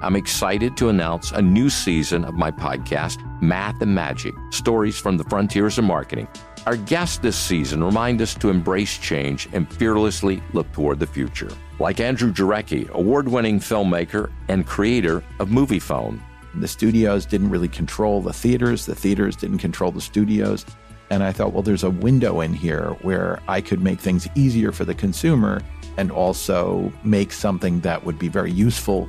I'm excited to announce a new season of my podcast, Math and Magic Stories from the Frontiers of Marketing. Our guests this season remind us to embrace change and fearlessly look toward the future. Like Andrew Jarecki, award winning filmmaker and creator of Moviefone. The studios didn't really control the theaters, the theaters didn't control the studios. And I thought, well, there's a window in here where I could make things easier for the consumer and also make something that would be very useful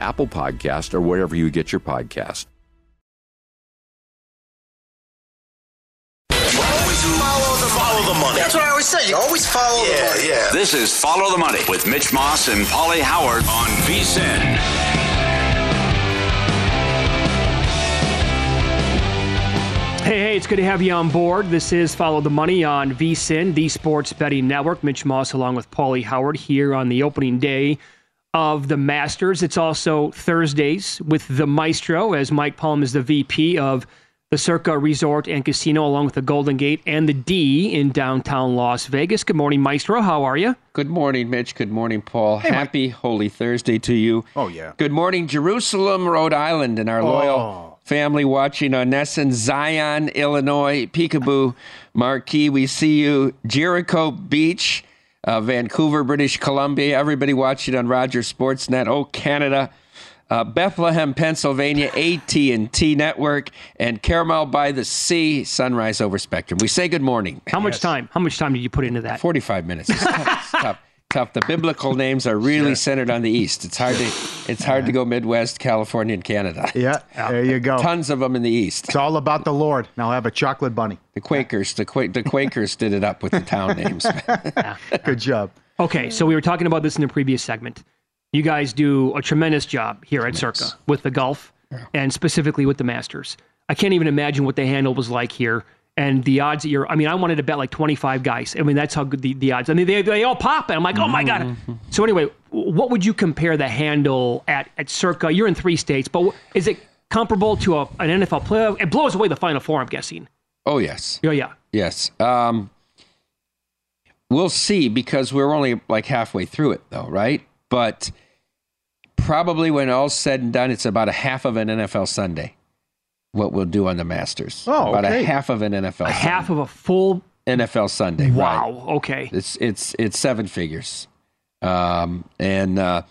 Apple Podcast, or wherever you get your podcast. Always follow the, follow the money. That's what I always say. You always follow the money. yeah. This is Follow the Money with Mitch Moss and Paulie Howard on VSIN. Hey, hey, it's good to have you on board. This is Follow the Money on VSIN, the Sports Betting Network. Mitch Moss along with Paulie Howard here on the opening day of the Masters. It's also Thursdays with the Maestro, as Mike Palm is the VP of the Circa Resort and Casino, along with the Golden Gate and the D in downtown Las Vegas. Good morning, Maestro. How are you? Good morning, Mitch. Good morning, Paul. Happy Holy Thursday to you. Oh, yeah. Good morning, Jerusalem, Rhode Island, and our loyal oh. family watching on NESN, Zion, Illinois, Peekaboo, Marquee. We see you, Jericho Beach, uh, Vancouver, British Columbia. Everybody watching on Rogers Sportsnet. Oh, Canada. Uh, Bethlehem, Pennsylvania, AT&T Network, and Carmel by the Sea, Sunrise over Spectrum. We say good morning. How much time? How much time did you put into that? 45 minutes. It's tough. It's tough. Tough. The biblical names are really centered on the East. It's hard to it's hard to go Midwest, California, and Canada. Yeah, there you go. Tons of them in the East. It's all about the Lord. Now have a chocolate bunny. The Quakers, the Qua- the Quakers did it up with the town names. Good job. Okay, so we were talking about this in the previous segment. You guys do a tremendous job here at Circa with the golf and specifically with the Masters. I can't even imagine what the handle was like here and the odds that you're. I mean, I wanted to bet like 25 guys. I mean, that's how good the, the odds. I mean, they, they all pop, and I'm like, oh my god. So anyway, what would you compare the handle at at Circa? You're in three states, but is it comparable to a, an NFL playoff? It blows away the Final Four, I'm guessing. Oh yes, Oh yeah. yes. Um, we'll see because we're only like halfway through it, though, right? But probably when all's said and done, it's about a half of an NFL Sunday. What we'll do on the Masters. Oh, about okay. a half of an NFL. A half of a full. NFL Sunday. Wow. Right. Okay. It's it's it's seven figures, um, and uh,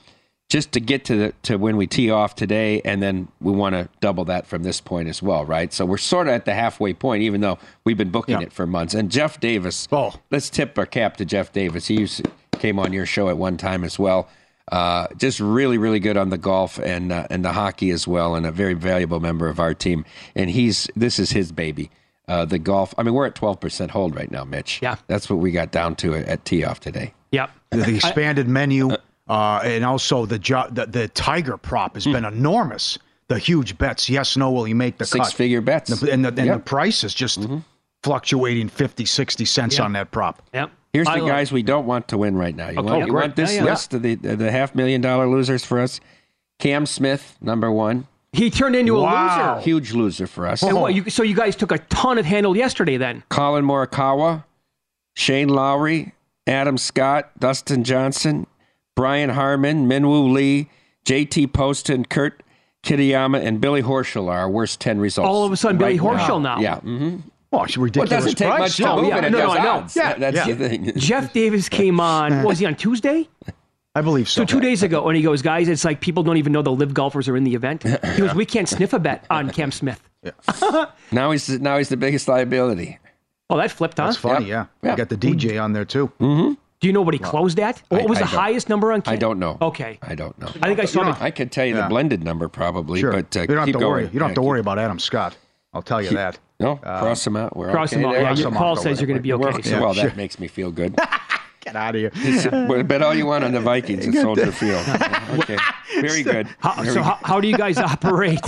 just to get to the to when we tee off today, and then we want to double that from this point as well, right? So we're sort of at the halfway point, even though we've been booking Yeah. it for months. And Jeff Davis, Oh. let's tip our cap to Jeff Davis. He used, came on your show at one time as well. Uh, just really, really good on the golf and uh, and the hockey as well, and a very valuable member of our team. And he's this is his baby. Uh, the golf. I mean, we're at twelve percent hold right now, Mitch. Yeah. that's what we got down to at, at tee off today. Yep. The, the expanded menu, uh, and also the, jo- the the tiger prop has been enormous. The huge bets, yes, no, will he make the cut? Six-figure bets. The- and the, and the price is just fluctuating 50, 60 cents on that prop. Yep. Here's I the guys we don't want to win right now. You Okay, want, you want this Yeah, yeah. list of the the half million dollar losers for us? Cam Smith, number one, He turned into a loser. huge loser for us. And what, you, so you guys took a ton of handle yesterday then? Collin Morikawa, Shane Lowry, Adam Scott, Dustin Johnson, Brian Harman, Minwoo Lee, J.T. Poston, Kurt Kitayama, and Billy Horschel are our worst 10 results. All of a sudden, Billy right Horschel now. Yeah. hmm Oh, it's a Well, it doesn't take price. much to Oh, move yeah. it No, no, I know. odds. Yeah, That's yeah. the thing. Jeff Davis came on, what was he on Tuesday? I believe so. So two days ago, and he goes, guys, it's like people don't even know the live golfers are in the event. He goes, we can't sniff a bet on Cam Smith. Now he's now he's the biggest liability. Oh, that flipped, huh? That's funny, yeah. Yeah. You got the DJ on there too. Hmm. Do you know what he closed at? What I- was I the highest number on Cam? I don't know. Okay. I don't know. I think I saw You I could tell you Yeah. the blended number probably, Sure. but uh, you don't have keep to going. worry. You don't Yeah, have to keep- worry about Adam Scott. I'll tell you that. No, cross them out. We're cross okay him out. Yeah, Paul says you're going to be okay. Yeah, well, sure. that makes me feel good. Get out of here. Bet all you want on the Vikings at Soldier Field. Okay, very good. How, Very so good. how, how do you guys operate?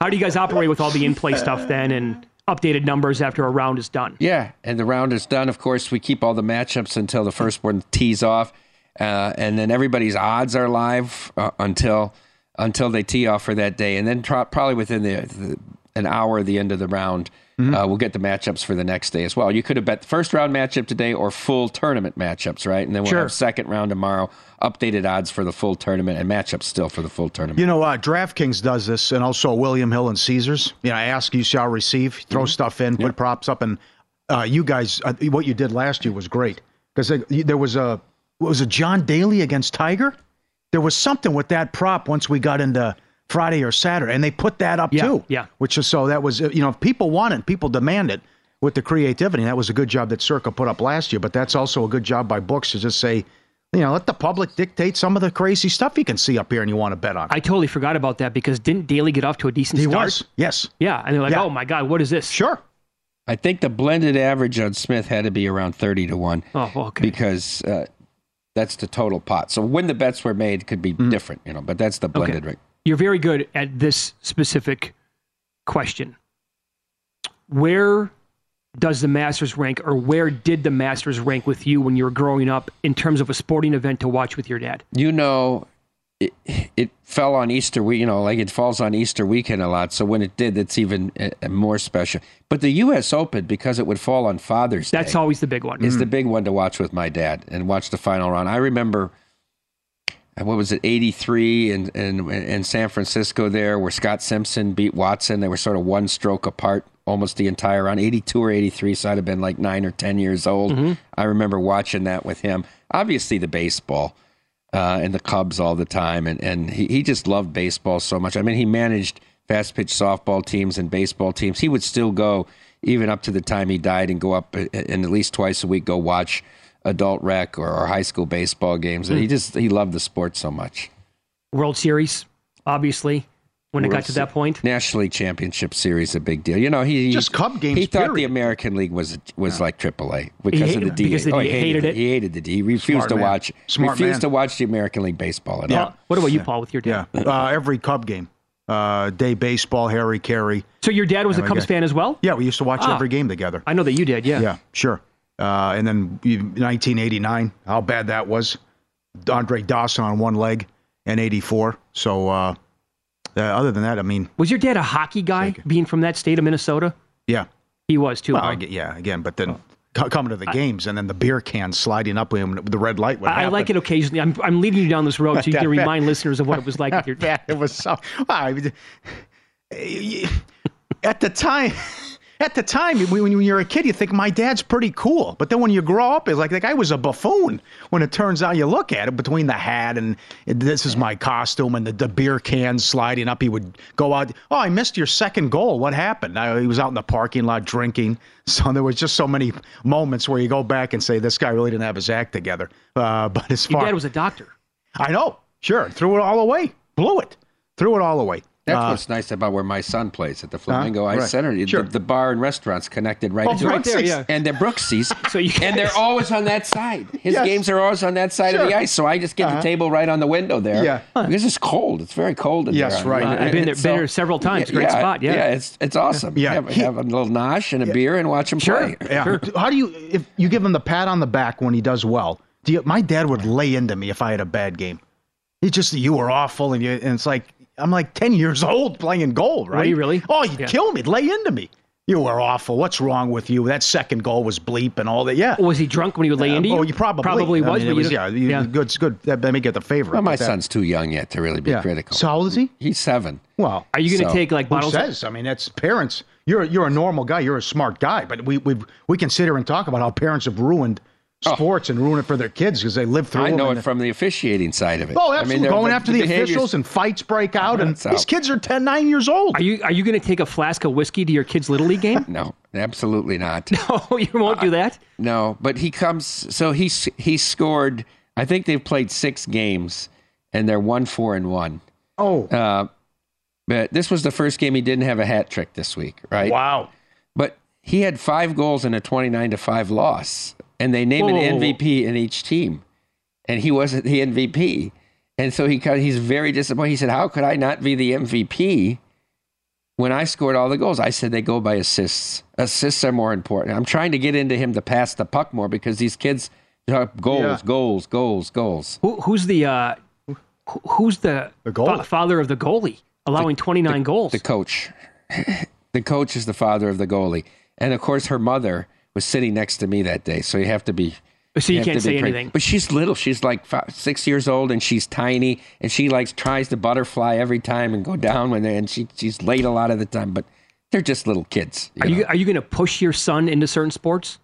How do you guys operate with all the in-play stuff then and updated numbers after a round is done? Yeah, and the round is done. Of course, we keep all the matchups until the first one tees off, uh, and then everybody's odds are live uh, until until they tee off for that day, and then tro- probably within the, the an hour of the end of the round, uh, we'll get the matchups for the next day as well. You could have bet the first round matchup today or full tournament matchups, right? And then we'll Sure. have second round tomorrow, updated odds for the full tournament and matchups still for the full tournament. You know, uh, DraftKings does this, and also William Hill and Caesars. You know, I ask you shall receive. Throw stuff in, put props up, and uh, you guys, uh, what you did last year was great because there was a what was it John Daly against Tiger. There was something with that prop once we got into Friday or Saturday, and they put that up Yeah, too. yeah. Which is so that was you know if people want it, people demand it with the creativity. That was a good job that Circa put up last year, but that's also a good job by books to just say, you know, let the public dictate some of the crazy stuff you can see up here and you want to bet on. I totally forgot about that because didn't Daly get off to a decent he start? was yes. Yeah, and they're like, Yeah. oh my god, what is this? Sure. I think the blended average on Smith had to be around 30 to 1 Oh, okay. because uh, that's the total pot. So when the bets were made could be Mm-hmm. different, you know, but that's the blended rate. You're very good at this specific question. Where does the Masters rank, or where did the Masters rank with you when you were growing up in terms of a sporting event to watch with your dad? You know, it, it fell on Easter week, you know, like it falls on Easter weekend a lot. So when it did, it's even uh, more special. But the U.S. Open, because it would fall on Father's Day. That's Day, always the big one. is the big one to watch with my dad and watch the final round. I remember, what was it, 83 in, in, in San Francisco there, where Scott Simpson beat Watson. They were sort of one stroke apart almost the entire round, 82 or 83. So I'd have been like nine or 10 years old. I remember watching that with him. Obviously, the baseball. Uh, and the Cubs all the time, and, and he, he just loved baseball so much. I mean, he managed fast pitch softball teams and baseball teams. He would still go, even up to the time he died, and go up uh, and at least twice a week go watch adult rec or, or high school baseball games. And he just he loved the sport so much. World Series, obviously, when it got to that point. National League Championship Series, a big deal. You know, he Just Cub games, He thought the. American League was was like AAA because of the D. because the oh, he hated it. He hated the D. He refused Smart to man. watch. Smart refused man. to watch the American League baseball at Yeah. all. What about you, Paul, with your dad? Yeah. Uh, every Cub game. Uh, day baseball, Harry Caray. So your dad was a Cubs okay. fan as well? Yeah, we used to watch Ah. every game together. I know that you did. Yeah. Yeah, sure. Uh, and then 1989, how bad that was. Andre Dawson on one leg and 84. So uh, uh, other than that, I mean, Was your dad a hockey guy, being from that state of Minnesota? yeah. He was too. Well, huh? I yeah, again, but then co- coming to the games and then the beer can sliding up with him, the red light would I, I like it occasionally. I'm, I'm leading you down this road so you can remind listeners of what it was like with your bad. It was so. I mean, at the time, at the time, when you're a kid, you think my dad's pretty cool. But then when you grow up, it's like the guy was a buffoon. When it turns out you look at it between the hat and this is my costume and the, the beer cans sliding up, he would go out. Oh, I missed your second goal. What happened? I, he was out in the parking lot drinking. So there was just so many moments where you go back and say this guy really didn't have his act together. Uh, but as Your dad was a doctor. I know. Sure. Threw it all away. Blew it. Threw it all away. That's Uh, what's nice about where my son plays at the Flamingo Ice right. Center. Sure. The, the bar and restaurants connected right Oh, to right it. there, yeah. And they're Brooksies. So you and they're always on that side. His Yes. games are always on that side of the ice. So I just get Uh-huh. the table right on the window there. Yeah. Because it's cold. It's very cold in Yes, there. right. Uh, I've been there, It's been there several times. Great spot. Yeah. Yeah, it's it's awesome. Yeah. Have, He- have a little nosh and a beer and watch him Sure. play. Yeah. How do you if you give him the pat on the back when he does well? Do you, my dad would lay into me if I had a bad game. He just you were awful and you and it's like I'm like 10 years old playing goal, right? Were you really? Oh, you Yeah. kill me, lay into me. You were awful. What's wrong with you? That second goal was bleep and all that. Yeah. Was he drunk when he would lay into you? Oh, you probably probably I was. mean, but it was yeah, you, yeah. good. It's good. That that may get the favorite. Well, my but that- son's too young yet to really be yeah. critical. So how old is he? He's seven. Well, Are you going to So, take like Who bottles? says? I mean, that's parents. You're you're a normal guy. You're a smart guy. But we we we can sit here and talk about how parents have ruined sports and ruin it for their kids because they live through. Oh. I know and it from the officiating side of it. Oh, I mean, absolutely. they're- Going the- after the, behaviors- officials and fights break out, and That's these out. kids are 10, 9 years old. Are you are you going to take a flask of whiskey to your kid's little league game? No, absolutely not. No, you won't do that. No, but he comes. So he's he scored. I think they've played six games, and they're one four and one. Oh, Uh, but this was the first game he didn't have a hat trick this week, right? wow. But he had five goals in a twenty nine to five loss, and they name Whoa, an whoa, whoa. MVP in each team, and he wasn't the MVP, and so he got, he's very disappointed. He said, "How could I not be the MVP?" When I scored all the goals, I said they go by assists. Assists are more important. I'm trying to get into him to pass the puck more because these kids are goals, Yeah. goals, goals, goals. Who, who's the uh, who- who's the, The goalie. fa- father of the goalie allowing 29 goals? The coach. the coach is the father of the goalie. And of course, her mother was sitting next to me that day. So you have to be. So you have can't say cra- anything. But she's little. She's like five, six years old and she's tiny. And she like tries to butterfly every time and go down when they, and she, she's late a lot of the time. But they're just little kids. Are you are you going to push your son into certain sports?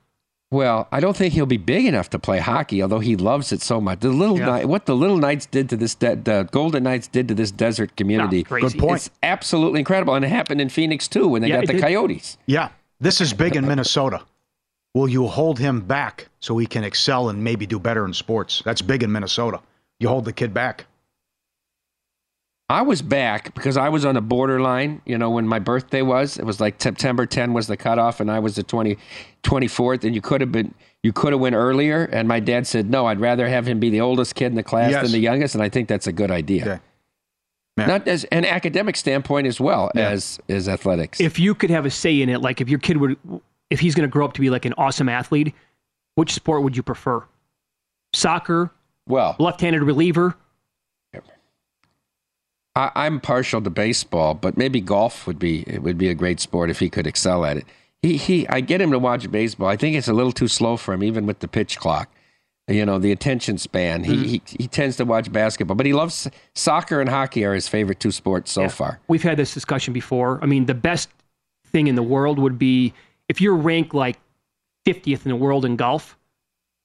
Well, I don't think he'll be big enough to play hockey, although he loves it so much. The little Yeah. Knight, what the little knights did to this, de- the Golden Knights did to this desert community. crazy. Good point. It's absolutely incredible, and it happened in Phoenix too when they Yeah, got the did. Coyotes. Yeah, this is big in Minnesota. Will you hold him back so he can excel and maybe do better in sports? That's big in Minnesota. You hold the kid back. I was back because I was on the borderline, you know, when my birthday was. It was like September 10 was the cutoff, and I was the 20, 24th, and you could have been, you could have went earlier. And my dad said, no, I'd rather have him be the oldest kid in the class Yes. than the youngest, and I think that's a good idea. Okay. Yeah. Not as an academic standpoint as well as as athletics. If you could have a say in it, like if your kid would, if he's going to grow up to be like an awesome athlete, which sport would you prefer? Soccer, well, left-handed reliever. I, I'm partial to baseball, but maybe golf would be it would be a great sport if he could excel at it. He he, I get him to watch baseball. I think it's a little too slow for him, even with the pitch clock. You know, the attention span. He, mm-hmm. he he tends to watch basketball, but he loves soccer and hockey are his favorite two sports so Yeah. far. We've had this discussion before. I mean, the best thing in the world would be if you're ranked like 50th in the world in golf,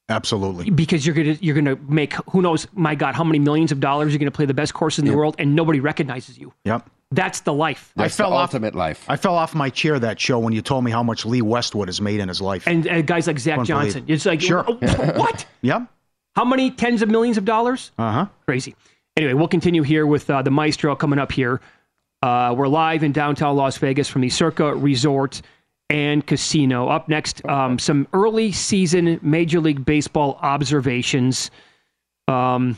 Absolutely. because you're gonna you're gonna make who knows, my God, how many millions of dollars you're gonna play the best course in the world, and nobody recognizes you. Yep. That's the life. That's fell the off- ultimate life. I fell off my chair that show when you told me how much Lee Westwood has made in his life. And, and guys like Zach Couldn't believe Johnson, it's like Sure. what? yep. How many tens of millions of dollars? Uh huh. Crazy. Anyway, we'll continue here with uh, the Maestro coming up here. Uh, we're live in downtown Las Vegas from the Circa Resort and Casino. Up next, um, some early season Major League Baseball observations. Um,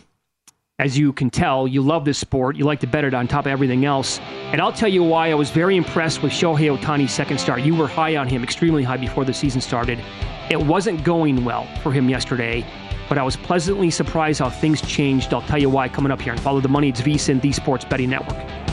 as you can tell, you love this sport. You like to bet it on top of everything else. And I'll tell you why I was very impressed with Shohei Ohtani's second start. You were high on him, extremely high before the season started. It wasn't going well for him yesterday, but I was pleasantly surprised how things changed. I'll tell you why coming up here and follow the money. It's VSIN, the Sports Betting Network.